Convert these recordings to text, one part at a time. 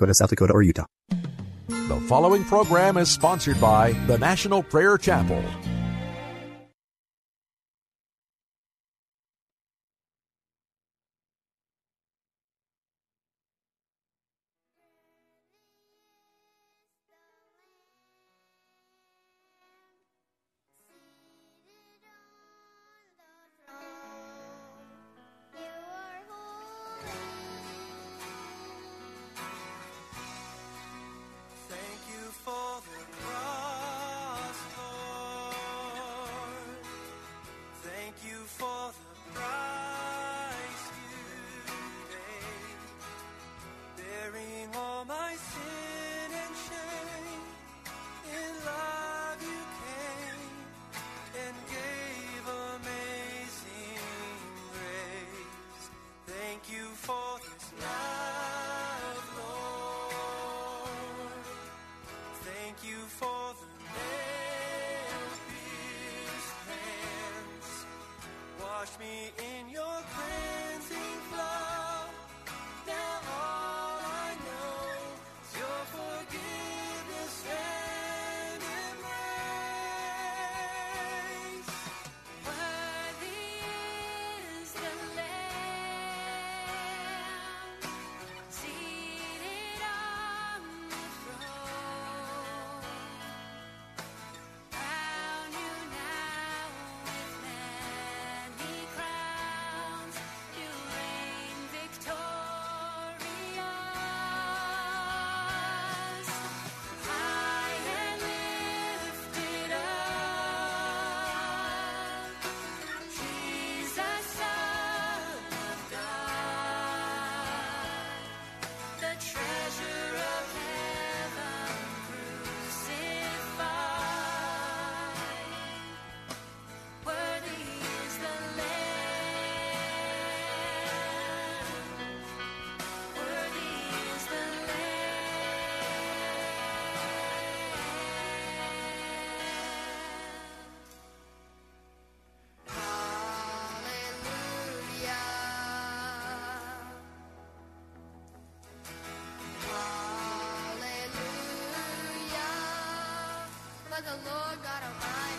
Go to South Dakota or Utah. The following program is sponsored by the National Prayer Chapel. The Lord God Almighty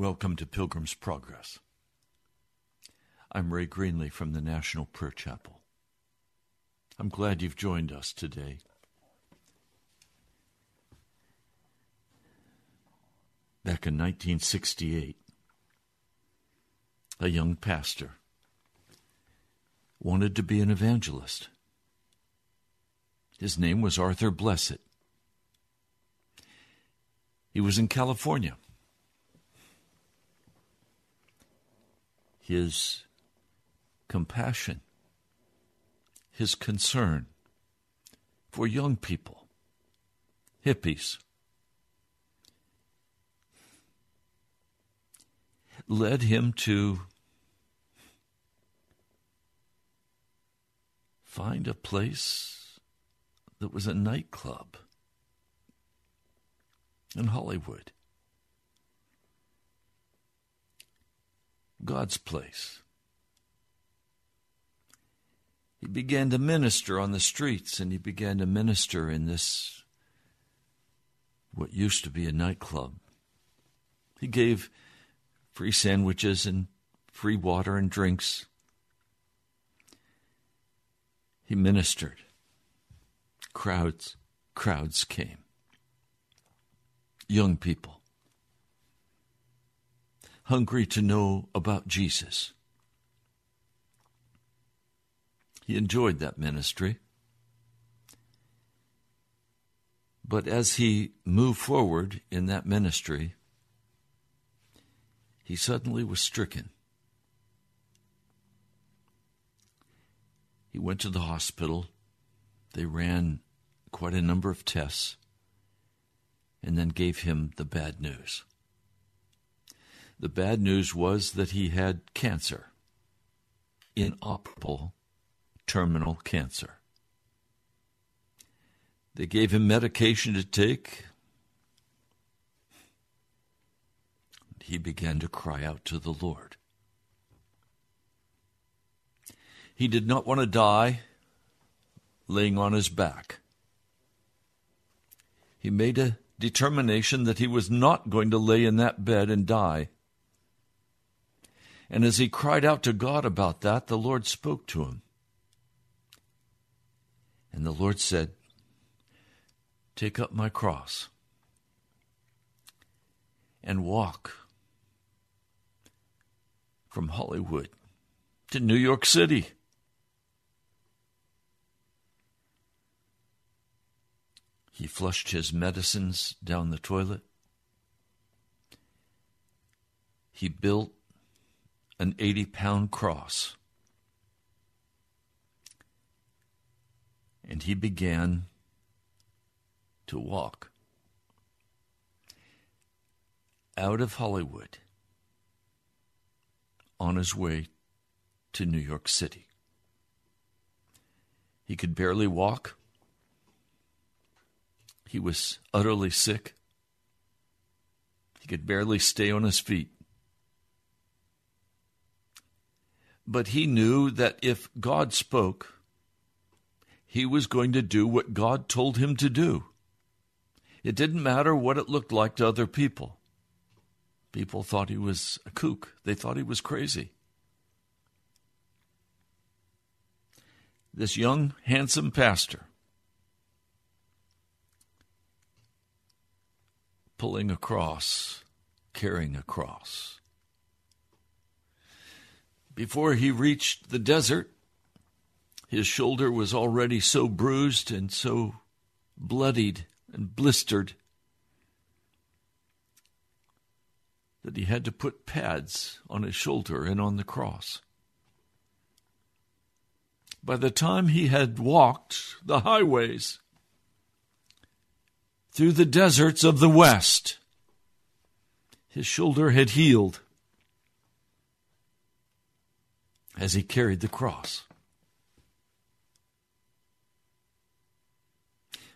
Welcome to Pilgrim's Progress. I'm Ray Greenley from the National Prayer Chapel. I'm glad you've joined us today. Back in 1968, a young pastor wanted to be an evangelist. His name was Arthur Blessitt. He was in California. His compassion, his concern for young people, hippies, led him to find a place that was a nightclub in Hollywood. God's place. He began to minister on the streets and he began to minister in this, what used to be a nightclub. He gave free sandwiches and free water and drinks. He ministered. Crowds, crowds came. Young people, hungry to know about Jesus. He enjoyed that ministry. But as he moved forward in that ministry, he suddenly was stricken. He went to the hospital. They ran quite a number of tests and then gave him the bad news. The bad news was that he had cancer, inoperable terminal cancer. They gave him medication to take. He began to cry out to the Lord. He did not want to die laying on his back. He made a determination that he was not going to lay in that bed and die. And as he cried out to God about that, the Lord spoke to him. And the Lord said, Take up my cross and walk from Hollywood to New York City. He flushed his medicines down the toilet. He built an 80 pound cross. And he began to walk out of Hollywood on his way to New York City. He could barely walk. He was utterly sick. He could barely stay on his feet. But he knew that if God spoke, he was going to do what God told him to do. It didn't matter what it looked like to other people. People thought he was a kook, they thought he was crazy. This young, handsome pastor pulling a cross, carrying a cross. Before he reached the desert, his shoulder was already so bruised and so bloodied and blistered that he had to put pads on his shoulder and on the cross. By the time he had walked the highways, through the deserts of the West. His shoulder had healed as he carried the cross.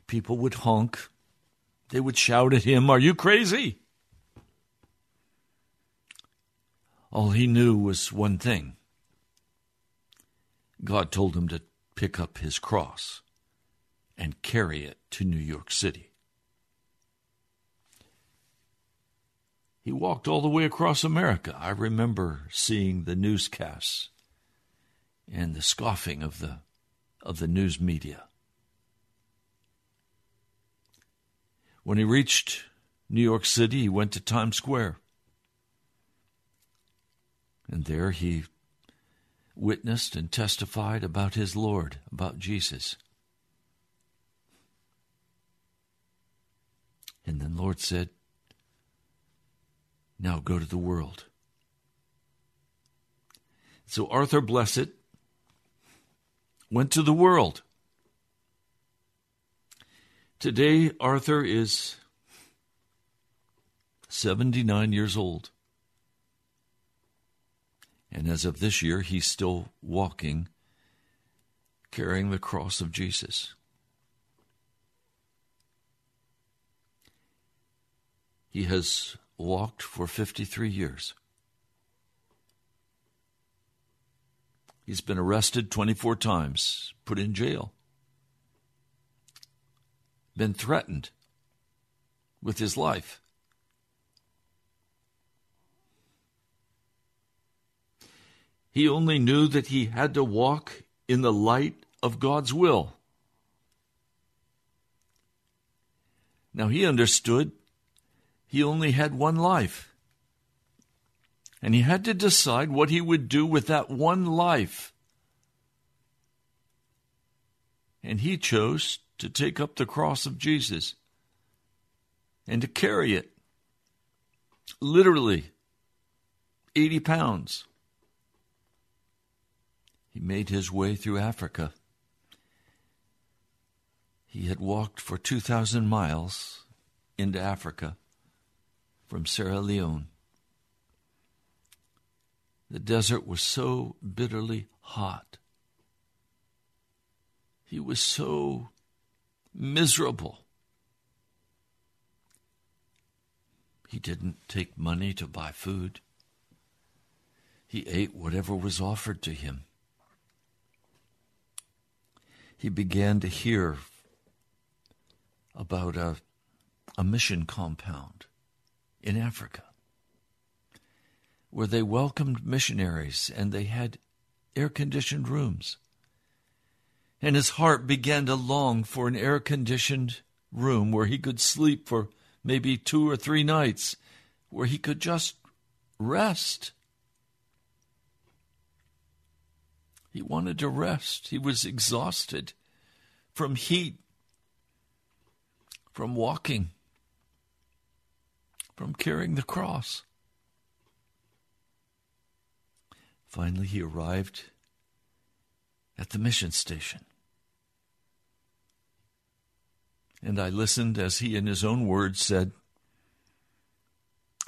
People would honk. They would shout at him, Are you crazy? All he knew was one thing God told him to pick up his cross and carry it to New York City. he walked all the way across America. I remember seeing the newscasts and the scoffing of the of the news media. When he reached New York City, he went to Times Square. And there he witnessed and testified about his Lord, about Jesus. And then Lord said, Now go to the world. So Arthur Blessitt went to the world. Today, Arthur is 79 years old. And as of this year, he's still walking, carrying the cross of Jesus. He has walked for 53 years. He's been arrested 24 times, put in jail, been threatened with his life. He only knew that he had to walk in the light of God's will. Now he understood he only had one life. And he had to decide what he would do with that one life. And he chose to take up the cross of Jesus and to carry it. Literally, 80 pounds. He made his way through Africa. He had walked for 2,000 miles into Africa from Sierra Leone. The desert was so bitterly hot. He was so miserable. He didn't take money to buy food. He ate whatever was offered to him. He began to hear about a, a mission compound in Africa where they welcomed missionaries and they had air conditioned rooms. And his heart began to long for an air conditioned room where he could sleep for maybe two or three nights, where he could just rest. He wanted to rest. He was exhausted from heat, from walking, from carrying the cross. Finally, he arrived at the mission station. And I listened as he, in his own words, said,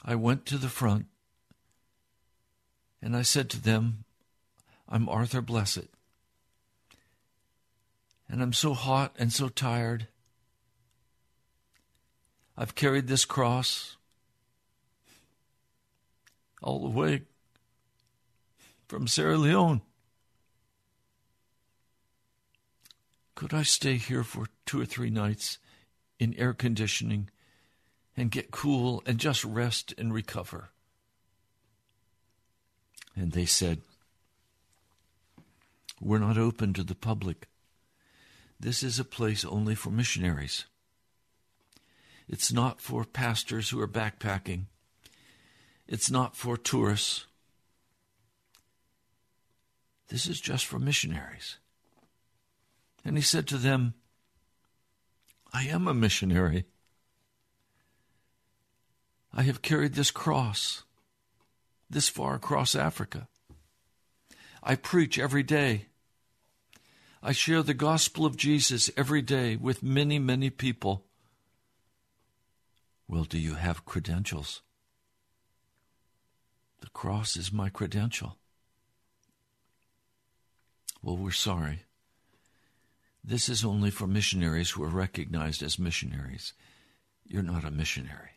I went to the front and I said to them, I'm Arthur Blessitt. And I'm so hot and so tired. I've carried this cross all the way from Sierra Leone. Could I stay here for two or three nights in air conditioning and get cool and just rest and recover? And they said, We're not open to the public. This is a place only for missionaries. It's not for pastors who are backpacking. It's not for tourists. This is just for missionaries. And he said to them, I am a missionary. I have carried this cross this far across Africa. I preach every day. I share the gospel of Jesus every day with many, many people. Well, do you have credentials? The cross is my credential. Well, we're sorry. This is only for missionaries who are recognized as missionaries. You're not a missionary.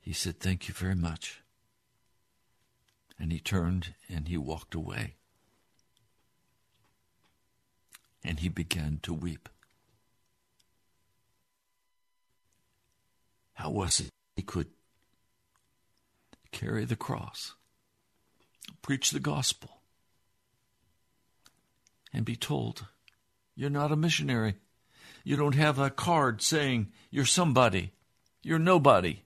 He said, Thank you very much. And he turned and he walked away. And he began to weep. How was it he could carry the cross, preach the gospel, and be told, You're not a missionary. You don't have a card saying you're somebody. You're nobody.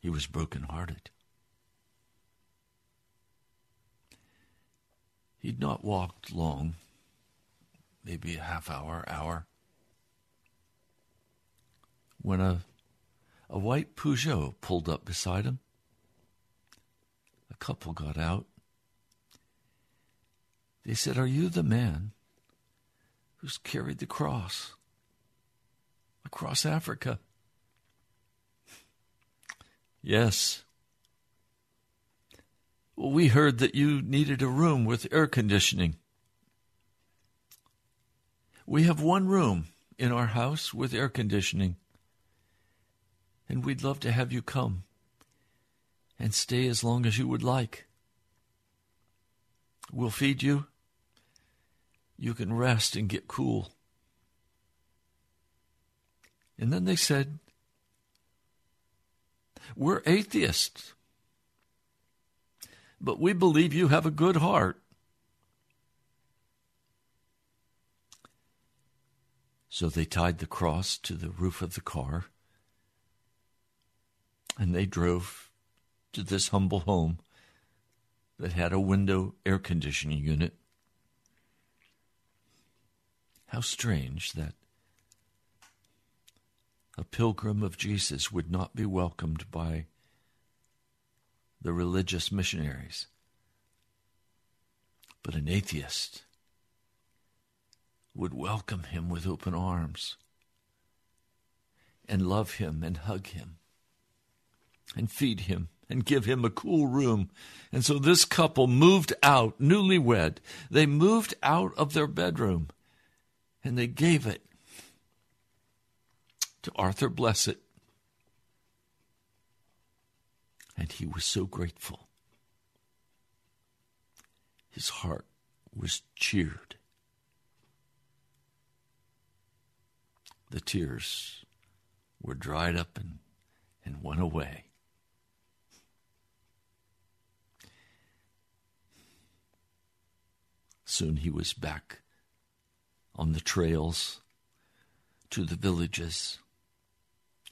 He was brokenhearted. He'd not walked long, maybe a half hour, hour, when a, a white Peugeot pulled up beside him. A couple got out. They said, Are you the man who's carried the cross across Africa? Yes. Well, we heard that you needed a room with air conditioning. We have one room in our house with air conditioning, and we'd love to have you come and stay as long as you would like. We'll feed you. You can rest and get cool. And then they said, We're atheists, but we believe you have a good heart. So they tied the cross to the roof of the car and they drove to this humble home that had a window air conditioning unit. How strange that a pilgrim of Jesus would not be welcomed by the religious missionaries, but an atheist would welcome him with open arms and love him and hug him and feed him and give him a cool room. And so this couple moved out, newlywed. They moved out of their bedroom and they gave it to Arthur Blessitt. And he was so grateful. His heart was cheered. The tears were dried up and, and went away. Soon he was back on the trails to the villages,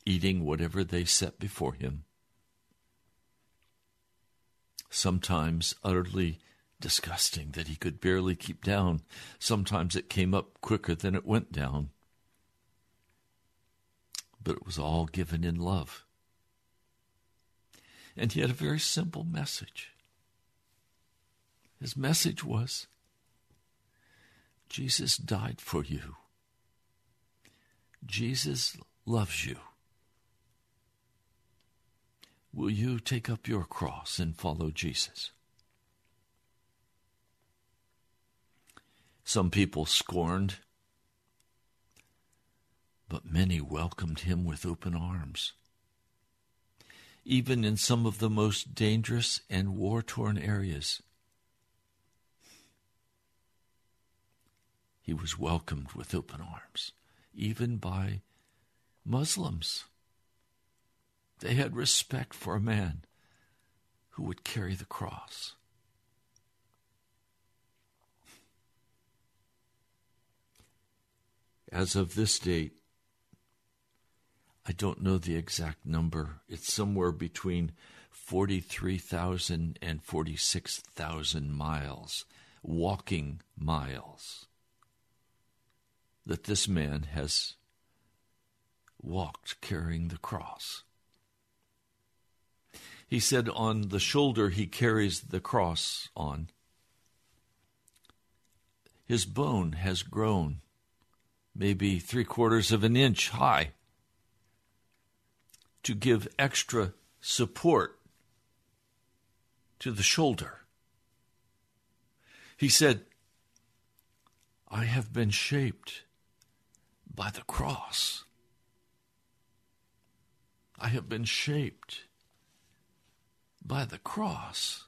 eating whatever they set before him. Sometimes utterly disgusting that he could barely keep down. Sometimes it came up quicker than it went down. But it was all given in love. And he had a very simple message. His message was Jesus died for you. Jesus loves you. Will you take up your cross and follow Jesus? Some people scorned, but many welcomed him with open arms. Even in some of the most dangerous and war torn areas, he was welcomed with open arms, even by Muslims. They had respect for a man who would carry the cross. As of this date, I don't know the exact number. It's somewhere between 43,000 and 46,000 miles, walking miles that this man has walked carrying the cross. He said, On the shoulder he carries the cross on. His bone has grown, maybe three quarters of an inch high, to give extra support to the shoulder. He said, I have been shaped by the cross. I have been shaped by the cross.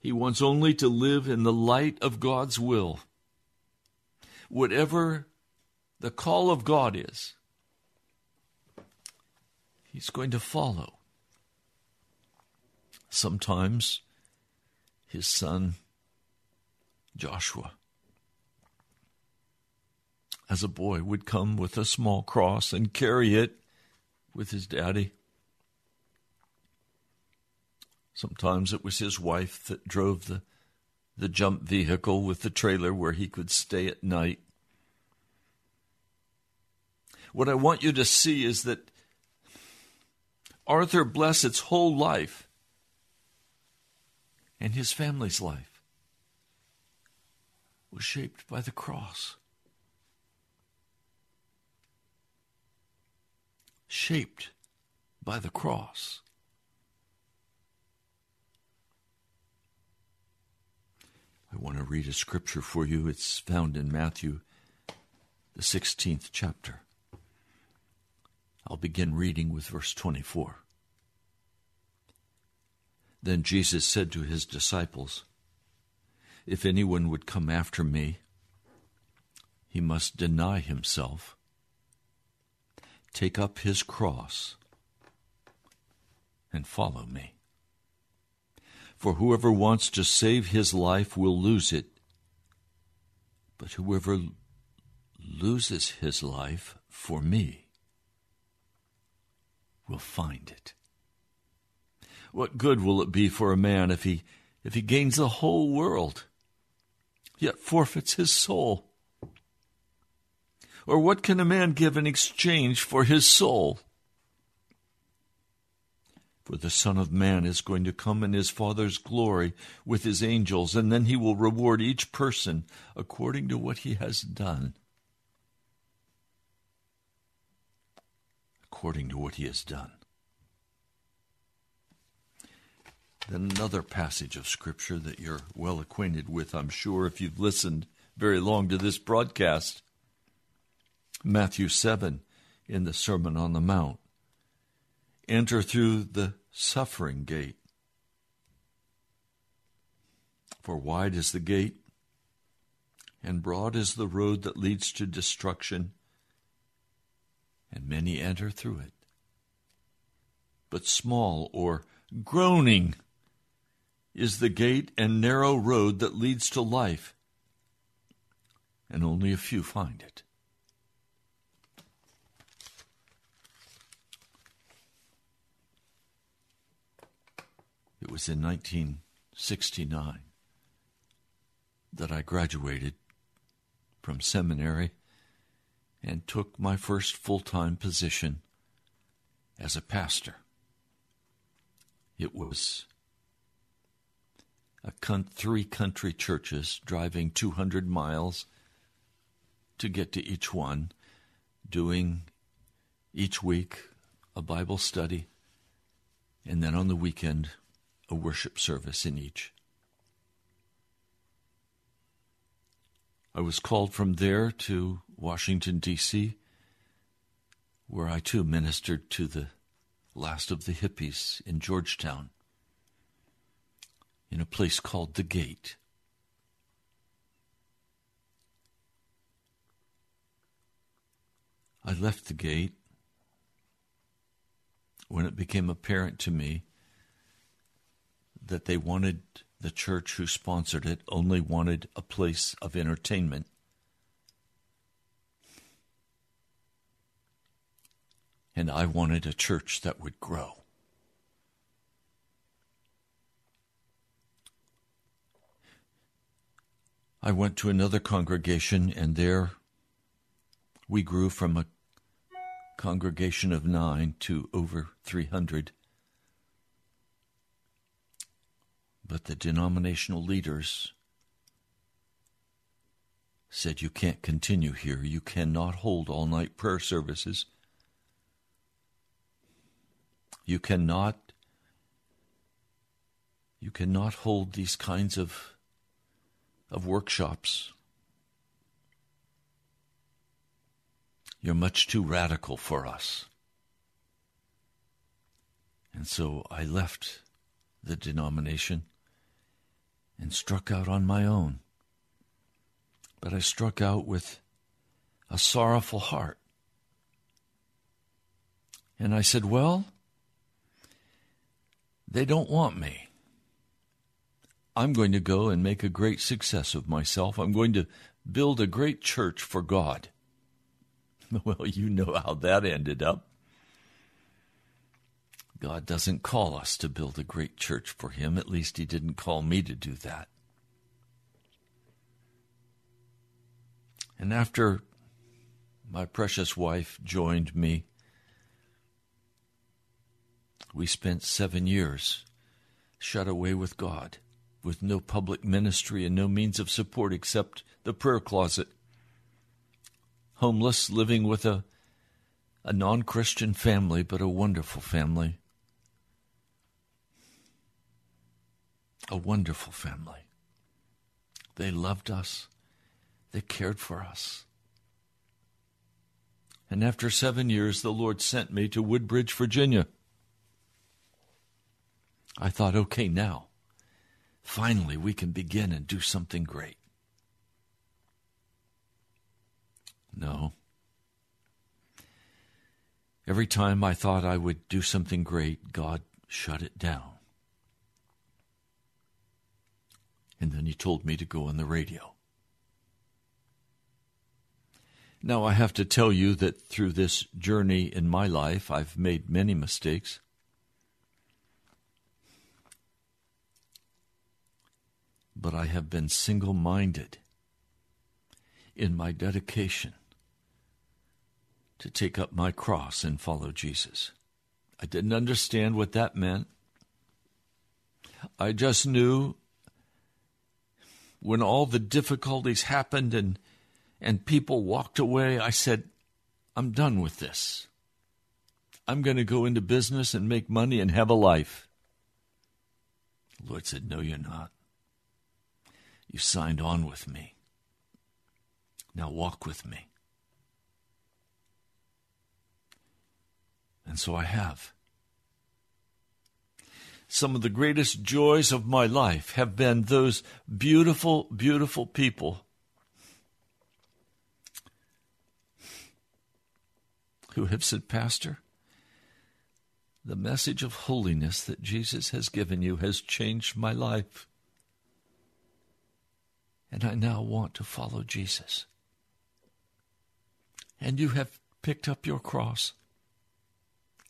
He wants only to live in the light of God's will. Whatever the call of God is, he's going to follow. Sometimes his son, Joshua, as a boy, would come with a small cross and carry it with his daddy. Sometimes it was his wife that drove the, the jump vehicle with the trailer where he could stay at night. What I want you to see is that Arthur Blessitt's whole life and his family's life was shaped by the cross. Shaped by the cross. I want to read a scripture for you. It's found in Matthew, the 16th chapter. I'll begin reading with verse 24. Then Jesus said to his disciples, If anyone would come after me, he must deny himself, take up his cross, and follow me. For whoever wants to save his life will lose it, but whoever loses his life for me will find it. What good will it be for a man if he if he gains the whole world yet forfeits his soul? Or what can a man give in exchange for his soul? For the Son of Man is going to come in his Father's glory with his angels, and then he will reward each person according to what he has done. According to what he has done. Then another passage of Scripture that you're well acquainted with, I'm sure, if you've listened very long to this broadcast. Matthew 7 in the Sermon on the Mount. Enter through the suffering gate. For wide is the gate, and broad is the road that leads to destruction, and many enter through it. But small or groaning is the gate and narrow road that leads to life, and only a few find it. It was in 1969 that I graduated from seminary and took my first full time position as a pastor. It was con- three country churches driving 200 miles to get to each one, doing each week a Bible study, and then on the weekend a worship service in each. I was called from there to Washington, D.C., where I too ministered to the last of the hippies in Georgetown, in a place called The Gate. I left the gate when it became apparent to me that they wanted the church who sponsored it only wanted a place of entertainment. And I wanted a church that would grow. I went to another congregation, and there we grew from a congregation of nine to over 300. But the denominational leaders said, You can't continue here. You cannot hold all night prayer services. You cannot you cannot hold these kinds of of workshops. You're much too radical for us. And so I left the denomination and struck out on my own. But I struck out with a sorrowful heart. And I said, Well, they don't want me. I'm going to go and make a great success of myself. I'm going to build a great church for God. Well, you know how that ended up. God doesn't call us to build a great church for Him. At least He didn't call me to do that. And after my precious wife joined me, we spent seven years shut away with God, with no public ministry and no means of support except the prayer closet. Homeless, living with a, a non Christian family, but a wonderful family. A wonderful family. They loved us, they cared for us. And after seven years, the Lord sent me to Woodbridge, Virginia. I thought, okay, now, finally, we can begin and do something great. No. Every time I thought I would do something great, God shut it down. And then He told me to go on the radio. Now, I have to tell you that through this journey in my life, I've made many mistakes. But I have been single minded in my dedication to take up my cross and follow Jesus. I didn't understand what that meant. I just knew when all the difficulties happened and and people walked away, I said, I'm done with this. I'm going to go into business and make money and have a life. The Lord said, No, you're not. You signed on with me. Now walk with me. And so I have. Some of the greatest joys of my life have been those beautiful, beautiful people who have said, Pastor, the message of holiness that Jesus has given you has changed my life. And I now want to follow Jesus. And you have picked up your cross.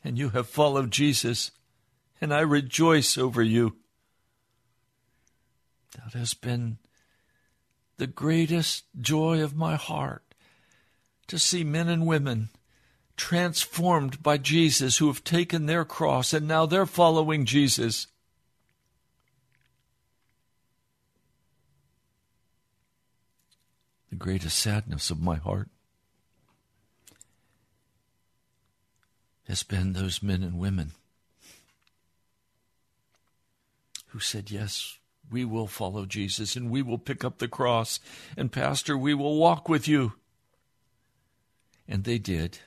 And you have followed Jesus. And I rejoice over you. That has been the greatest joy of my heart to see men and women transformed by Jesus who have taken their cross and now they're following Jesus. The greatest sadness of my heart has been those men and women who said, Yes, we will follow Jesus and we will pick up the cross. And, Pastor, we will walk with you. And they did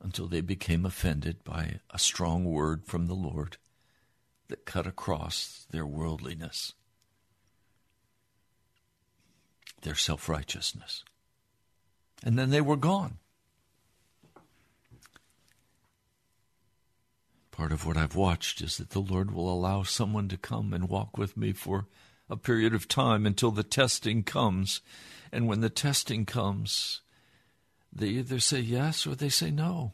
until they became offended by a strong word from the Lord that cut across their worldliness, their self righteousness. And then they were gone. Part of what I've watched is that the Lord will allow someone to come and walk with me for a period of time until the testing comes. And when the testing comes, they either say yes or they say no.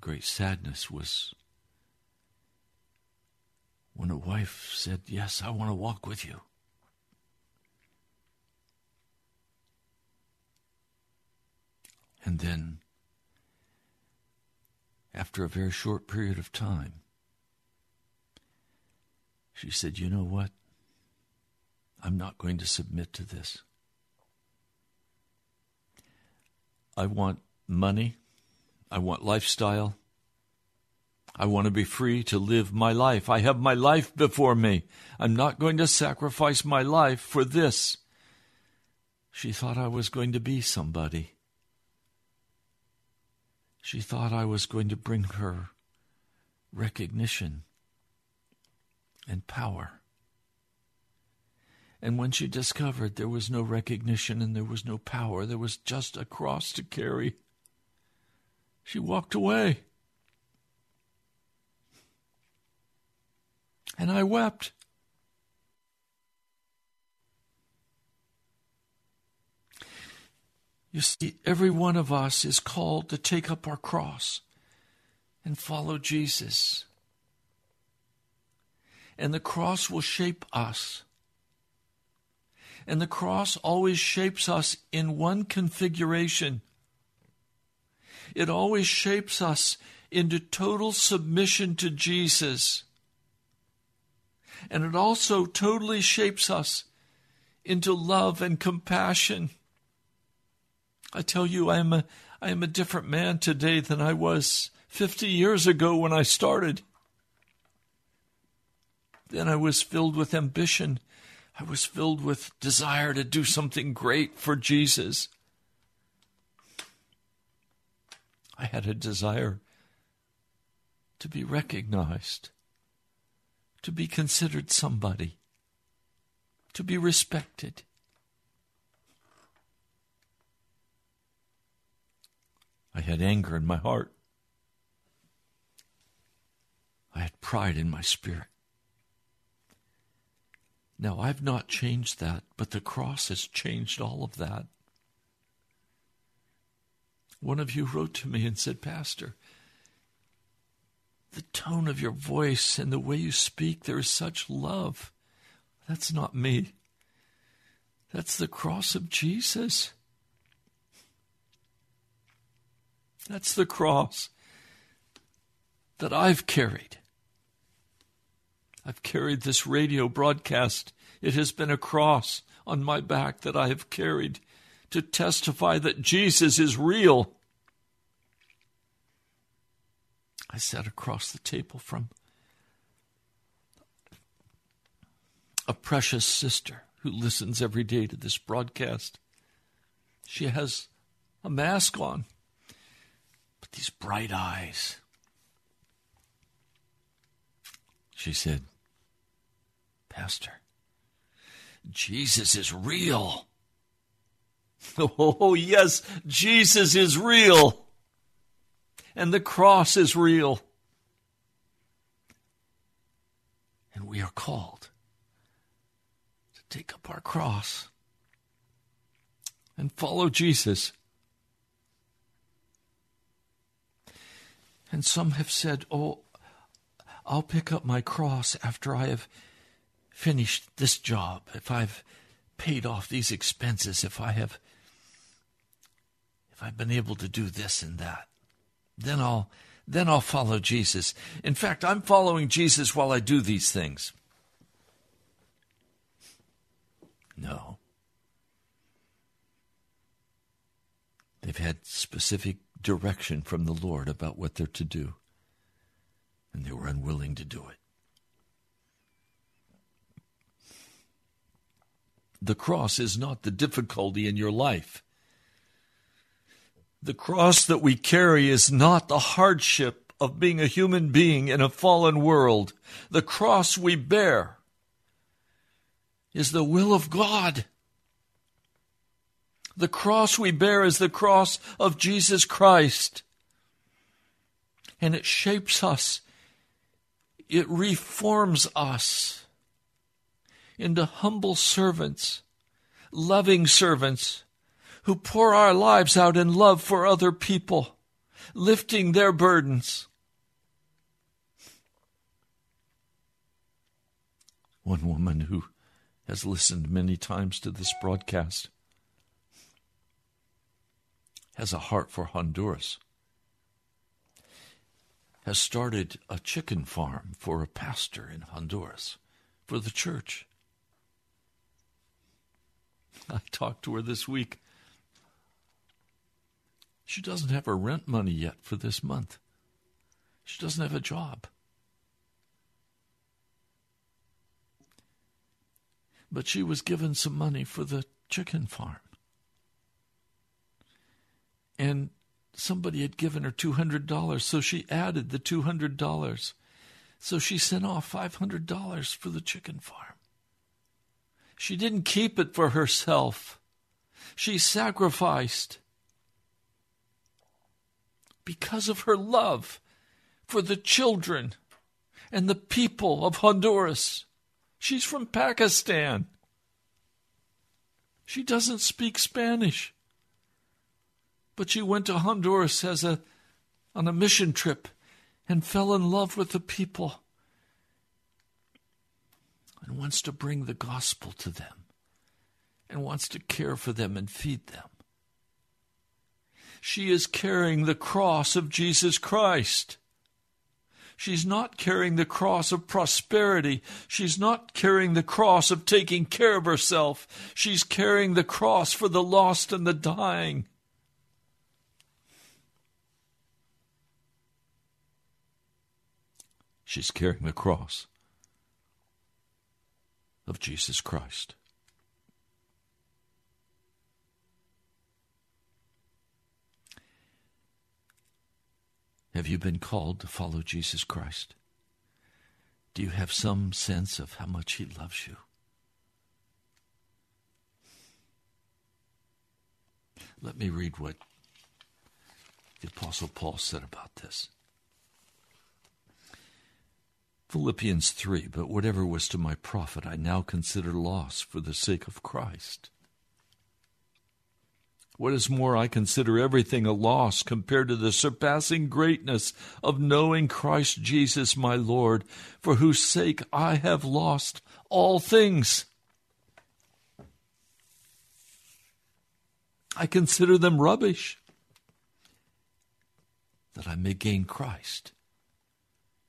Great sadness was when a wife said, Yes, I want to walk with you. And then, after a very short period of time, she said, You know what? I'm not going to submit to this. I want money. I want lifestyle. I want to be free to live my life. I have my life before me. I'm not going to sacrifice my life for this. She thought I was going to be somebody. She thought I was going to bring her recognition and power. And when she discovered there was no recognition and there was no power, there was just a cross to carry, she walked away. And I wept. You see, every one of us is called to take up our cross and follow Jesus. And the cross will shape us. And the cross always shapes us in one configuration. It always shapes us into total submission to Jesus. And it also totally shapes us into love and compassion. I tell you, I am a, I am a different man today than I was 50 years ago when I started. Then I was filled with ambition. I was filled with desire to do something great for Jesus. I had a desire to be recognized, to be considered somebody, to be respected. I had anger in my heart. I had pride in my spirit. Now, I've not changed that, but the cross has changed all of that. One of you wrote to me and said, Pastor, the tone of your voice and the way you speak, there is such love. That's not me. That's the cross of Jesus. That's the cross that I've carried. I've carried this radio broadcast. It has been a cross on my back that I have carried to testify that Jesus is real. I sat across the table from a precious sister who listens every day to this broadcast. She has a mask on, but these bright eyes. She said, Pastor, Jesus is real. Oh, yes, Jesus is real. And the cross is real. And we are called to take up our cross and follow Jesus. And some have said, Oh, I'll pick up my cross after I have finished this job, if I've paid off these expenses, if I have if I've been able to do this and that, then I'll then I'll follow Jesus. In fact, I'm following Jesus while I do these things. No. They've had specific direction from the Lord about what they're to do, and they were unwilling to do it. The cross is not the difficulty in your life. The cross that we carry is not the hardship of being a human being in a fallen world. The cross we bear is the will of God. The cross we bear is the cross of Jesus Christ. And it shapes us, it reforms us into humble servants, loving servants who pour our lives out in love for other people, lifting their burdens. One woman who has listened many times to this broadcast has a heart for Honduras, has started a chicken farm for a pastor in Honduras, for the church. I talked to her this week. She doesn't have her rent money yet for this month. She doesn't have a job. But she was given some money for the chicken farm. And somebody had given her $200, so she added the $200 So she sent off $500 for the chicken farm. She didn't keep it for herself. She sacrificed because of her love for the children and the people of Honduras. She's from Pakistan. She doesn't speak Spanish. But she went to Honduras as a on a mission trip and fell in love with the people and wants to bring the gospel to them and wants to care for them and feed them. She is carrying the cross of Jesus Christ. She's not carrying the cross of prosperity. She's not carrying the cross of taking care of herself. She's carrying the cross for the lost and the dying. She's carrying the cross of Jesus Christ. Have you been called to follow Jesus Christ? Do you have some sense of how much He loves you? Let me read what the Apostle Paul said about this. Philippians 3 But whatever was to my profit, I now consider loss for the sake of Christ. What is more, I consider everything a loss compared to the surpassing greatness of knowing Christ Jesus my Lord, for whose sake I have lost all things. I consider them rubbish, that I may gain Christ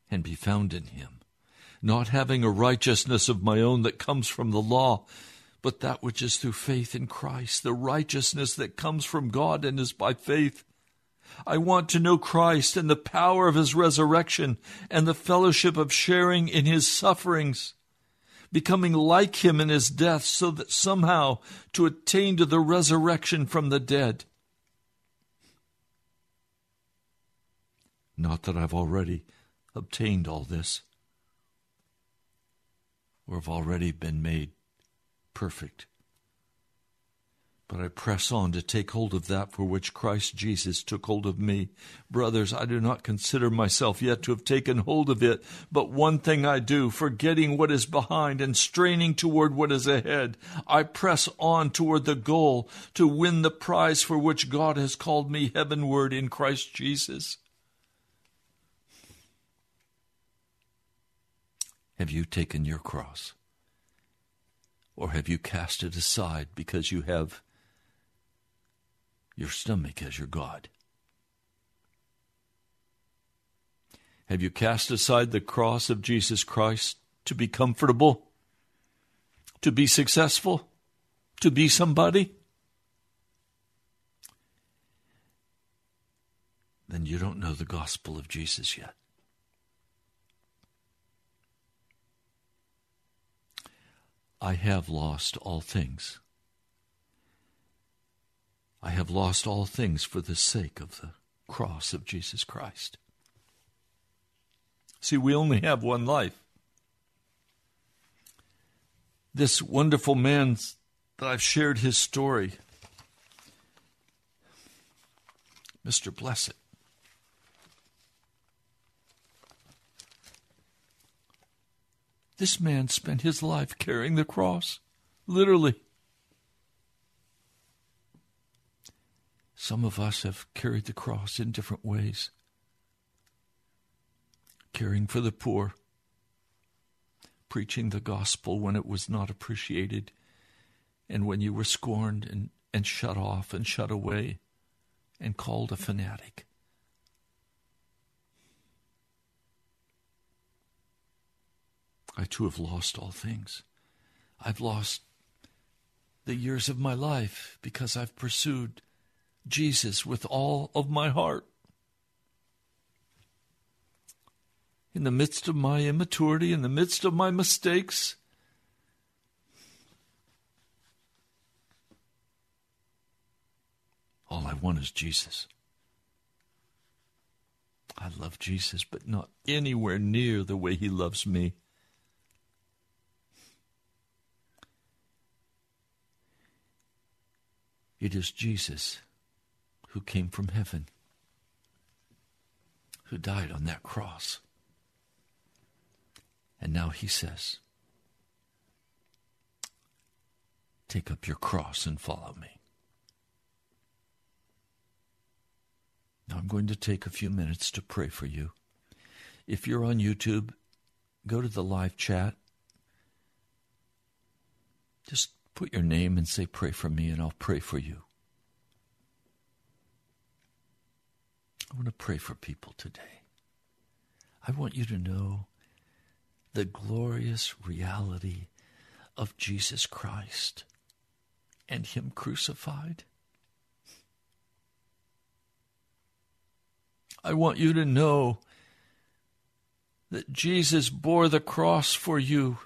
and be found in him, not having a righteousness of my own that comes from the law but that which is through faith in Christ, the righteousness that comes from God and is by faith. I want to know Christ and the power of his resurrection and the fellowship of sharing in his sufferings, becoming like him in his death, so that somehow to attain to the resurrection from the dead. Not that I've already obtained all this or have already been made perfect. But I press on to take hold of that for which Christ Jesus took hold of me. Brothers, I do not consider myself yet to have taken hold of it, but one thing I do, forgetting what is behind and straining toward what is ahead, I press on toward the goal to win the prize for which God has called me heavenward in Christ Jesus. Have you taken your cross? Or have you cast it aside because you have your stomach as your God? Have you cast aside the cross of Jesus Christ to be comfortable, to be successful, to be somebody? Then you don't know the gospel of Jesus yet. I have lost all things. I have lost all things for the sake of the cross of Jesus Christ. See, we only have one life. This wonderful man that I've shared his story, Mr. Blessitt, This man spent his life carrying the cross, literally. Some of us have carried the cross in different ways. Caring for the poor, preaching the gospel when it was not appreciated, and when you were scorned and, and shut off and shut away and called a fanatic. I too have lost all things. I've lost the years of my life because I've pursued Jesus with all of my heart. In the midst of my immaturity, in the midst of my mistakes, all I want is Jesus. I love Jesus, but not anywhere near the way he loves me. It is Jesus who came from heaven, who died on that cross. And now he says, Take up your cross and follow me. Now I'm going to take a few minutes to pray for you. If you're on YouTube, go to the live chat. Just put your name and say, Pray for me, and I'll pray for you. I want to pray for people today. I want you to know the glorious reality of Jesus Christ and Him crucified. I want you to know that Jesus bore the cross for you.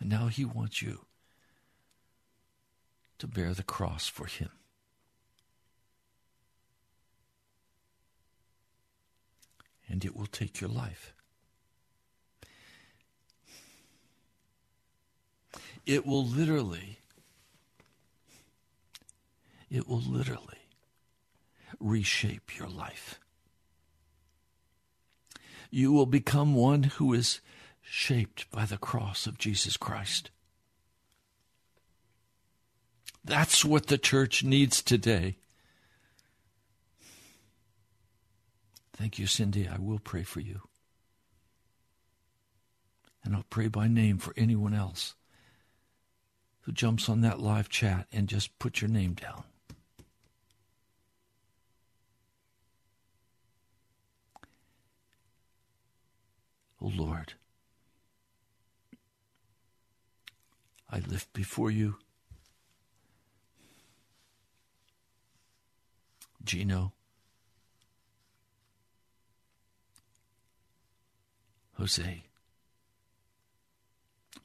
And now He wants you to bear the cross for Him. And it will take your life. It will literally, it will literally reshape your life. You will become one who is shaped by the cross of Jesus Christ. That's what the church needs today. Thank you, Cindy. I will pray for you. And I'll pray by name for anyone else who jumps on that live chat and just put your name down. Oh Lord, I lift before you Gino, Jose,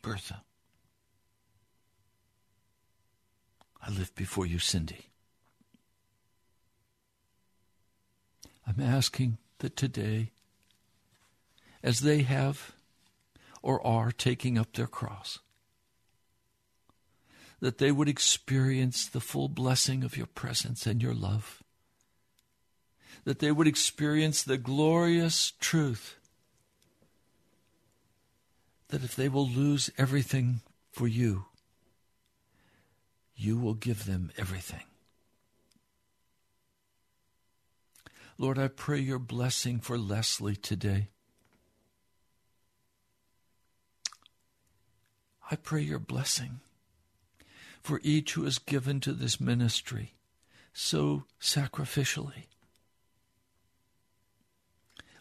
Bertha. I lift before you, Cindy. I'm asking that today, as they have or are taking up their cross, that they would experience the full blessing of your presence and your love that they would experience the glorious truth that if they will lose everything for you, you will give them everything. Lord, I pray your blessing for Leslie today. I pray your blessing for each who has given to this ministry so sacrificially.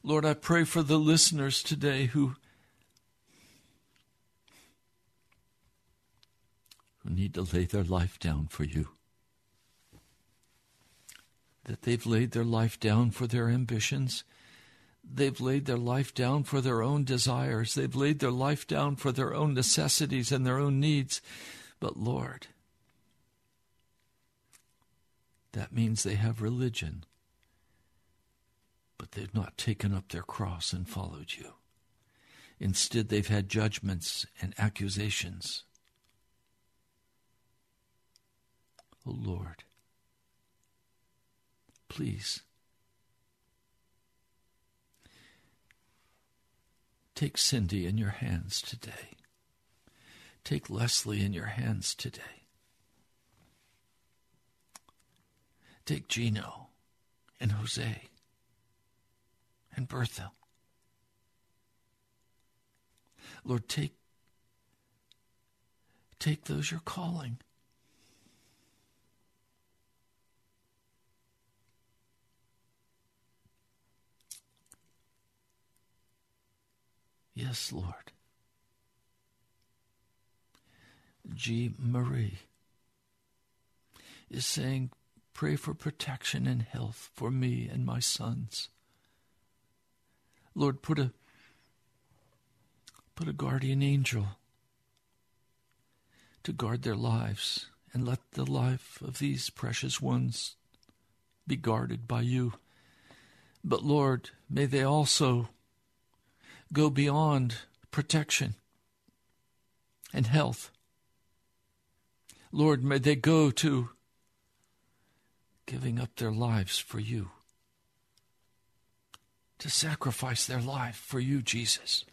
Lord, I pray for the listeners today who, who need to lay their life down for you. That they've laid their life down for their ambitions. They've laid their life down for their own desires. They've laid their life down for their own necessities and their own needs. But Lord, that means they have religion but they've not taken up their cross and followed you. Instead, they've had judgments and accusations. Oh Lord, please take Cindy in your hands today. Take Leslie in your hands today. Take Gino and Jose and Bertha. Lord, take, take those you're calling. Yes, Lord. G. Marie is saying, Pray for protection and health for me and my sons. Lord, put a put a guardian angel to guard their lives and let the life of these precious ones be guarded by you. But Lord, may they also go beyond protection and health. Lord, may they go to giving up their lives for you, to sacrifice their life for you, Jesus,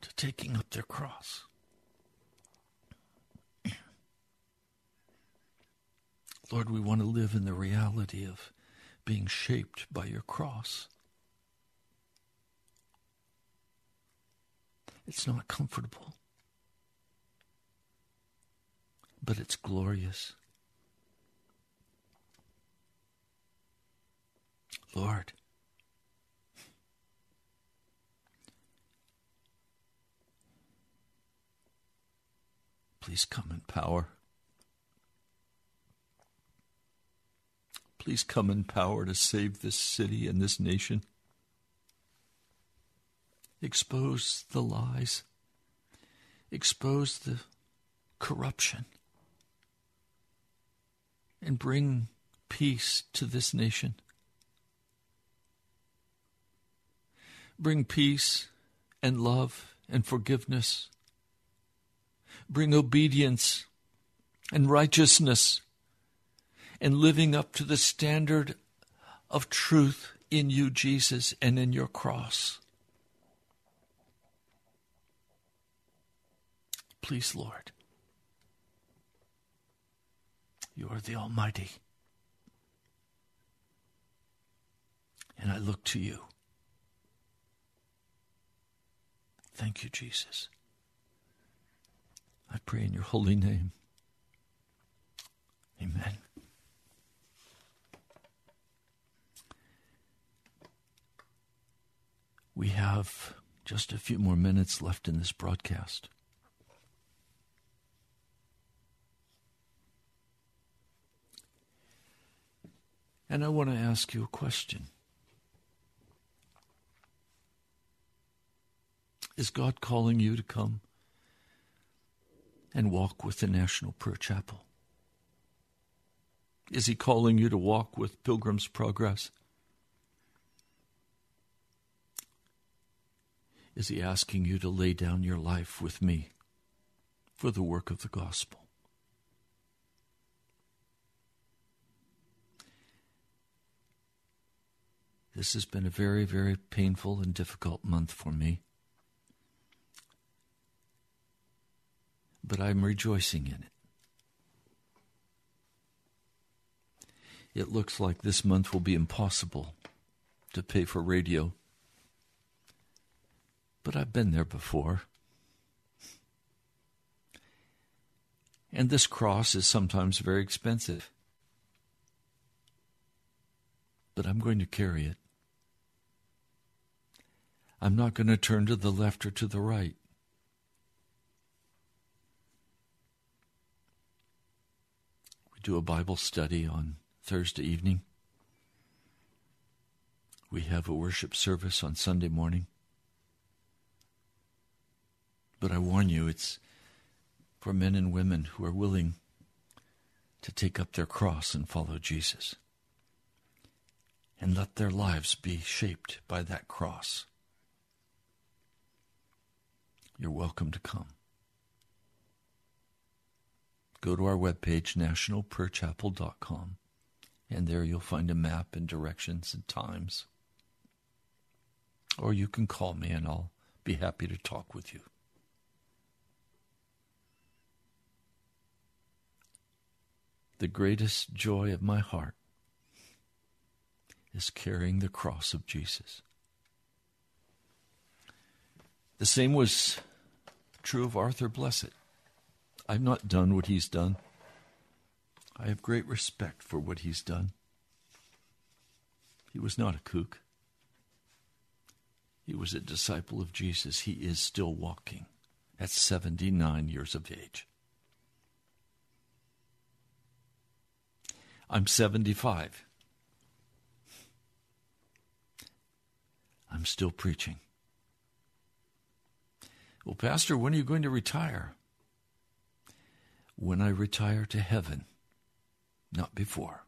to taking up their cross. Lord, we want to live in the reality of being shaped by your cross. It's not comfortable, but it's glorious. Lord, please come in power. Please come in power to save this city and this nation. Expose the lies, expose the corruption, and bring peace to this nation. Bring peace and love and forgiveness. Bring obedience and righteousness and living up to the standard of truth in you, Jesus, and in your cross. Please, Lord, you are the Almighty. And I look to you. Thank you, Jesus. I pray in your holy name. Amen. We have just a few more minutes left in this broadcast. And I want to ask you a question. Is God calling you to come and walk with the National Prayer Chapel? Is He calling you to walk with Pilgrim's Progress? Is He asking you to lay down your life with me for the work of the gospel? This has been a very, very painful and difficult month for me. But I'm rejoicing in it. It looks like this month will be impossible to pay for radio. But I've been there before. And this cross is sometimes very expensive. But I'm going to carry it. I'm not going to turn to the left or to the right. We do a Bible study on Thursday evening. We have a worship service on Sunday morning. But I warn you, it's for men and women who are willing to take up their cross and follow Jesus. And let their lives be shaped by that cross you're welcome to come. Go to our webpage, nationalprayerchapel.com, and there you'll find a map and directions and times. Or you can call me and I'll be happy to talk with you. The greatest joy of my heart is carrying the cross of Jesus. The same was true of Arthur Blessitt. I've not done what he's done. I have great respect for what he's done. He was not a kook. He was a disciple of Jesus. He is still walking at 79 years of age. I'm 75. I'm still preaching. Well, Pastor, when are you going to retire? when I retire to heaven, not before.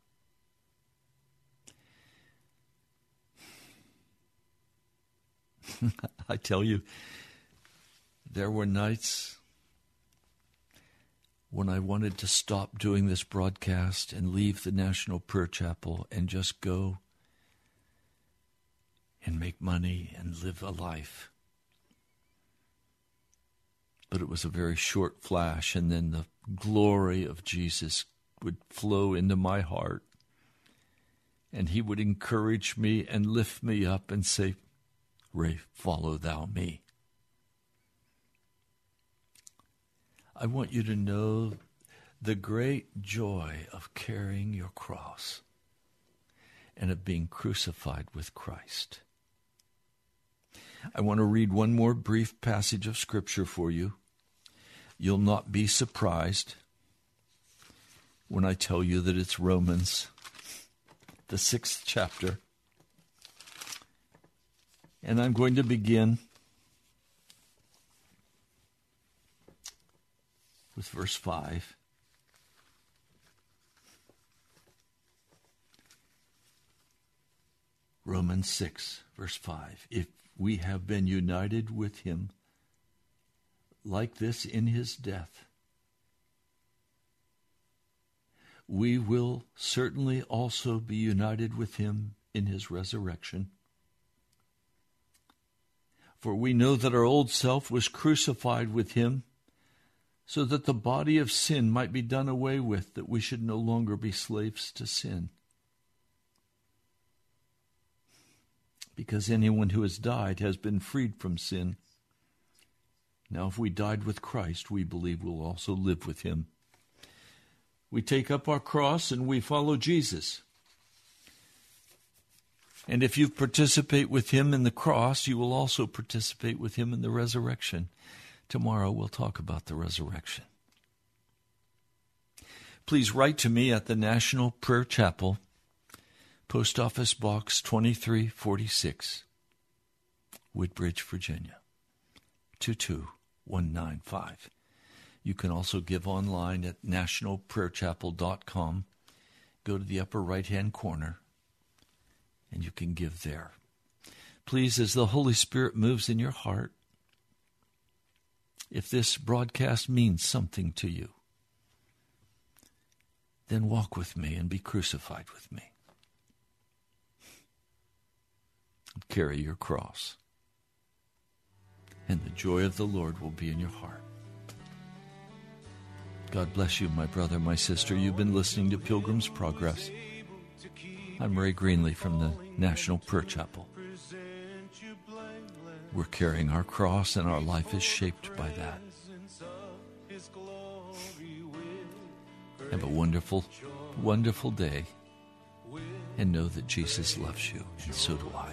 I tell you, there were nights when I wanted to stop doing this broadcast and leave the National Prayer Chapel and just go and make money and live a life. But it was a very short flash, and then the glory of Jesus would flow into my heart. And he would encourage me and lift me up and say, Ray, follow thou me. I want you to know the great joy of carrying your cross and of being crucified with Christ. I want to read one more brief passage of Scripture for you. You'll not be surprised when I tell you that it's Romans, the sixth chapter. And I'm going to begin with verse 5. Romans 6, verse 5. If we have been united with him like this in his death, we will certainly also be united with him in his resurrection. For we know that our old self was crucified with him, so that the body of sin might be done away with, that we should no longer be slaves to sin. Because anyone who has died has been freed from sin. Now, if we died with Christ, we believe we'll also live with him. We take up our cross and we follow Jesus. And if you participate with him in the cross, you will also participate with him in the resurrection. Tomorrow we'll talk about the resurrection. Please write to me at the National Prayer Chapel, Post Office Box 2346, Woodbridge, Virginia 22195. You can also give online at nationalprayerchapel.com. Go to the upper right hand corner and you can give there. Please, as the Holy Spirit moves in your heart, if this broadcast means something to you, then walk with me and be crucified with me. Carry your cross. And the joy of the Lord will be in your heart. God bless you, my brother, my sister. You've been listening to Pilgrim's Progress. I'm Ray Greenley from the National Prayer Chapel. We're carrying our cross, and our life is shaped by that. Have a wonderful, wonderful day, and know that Jesus loves you, and so do I.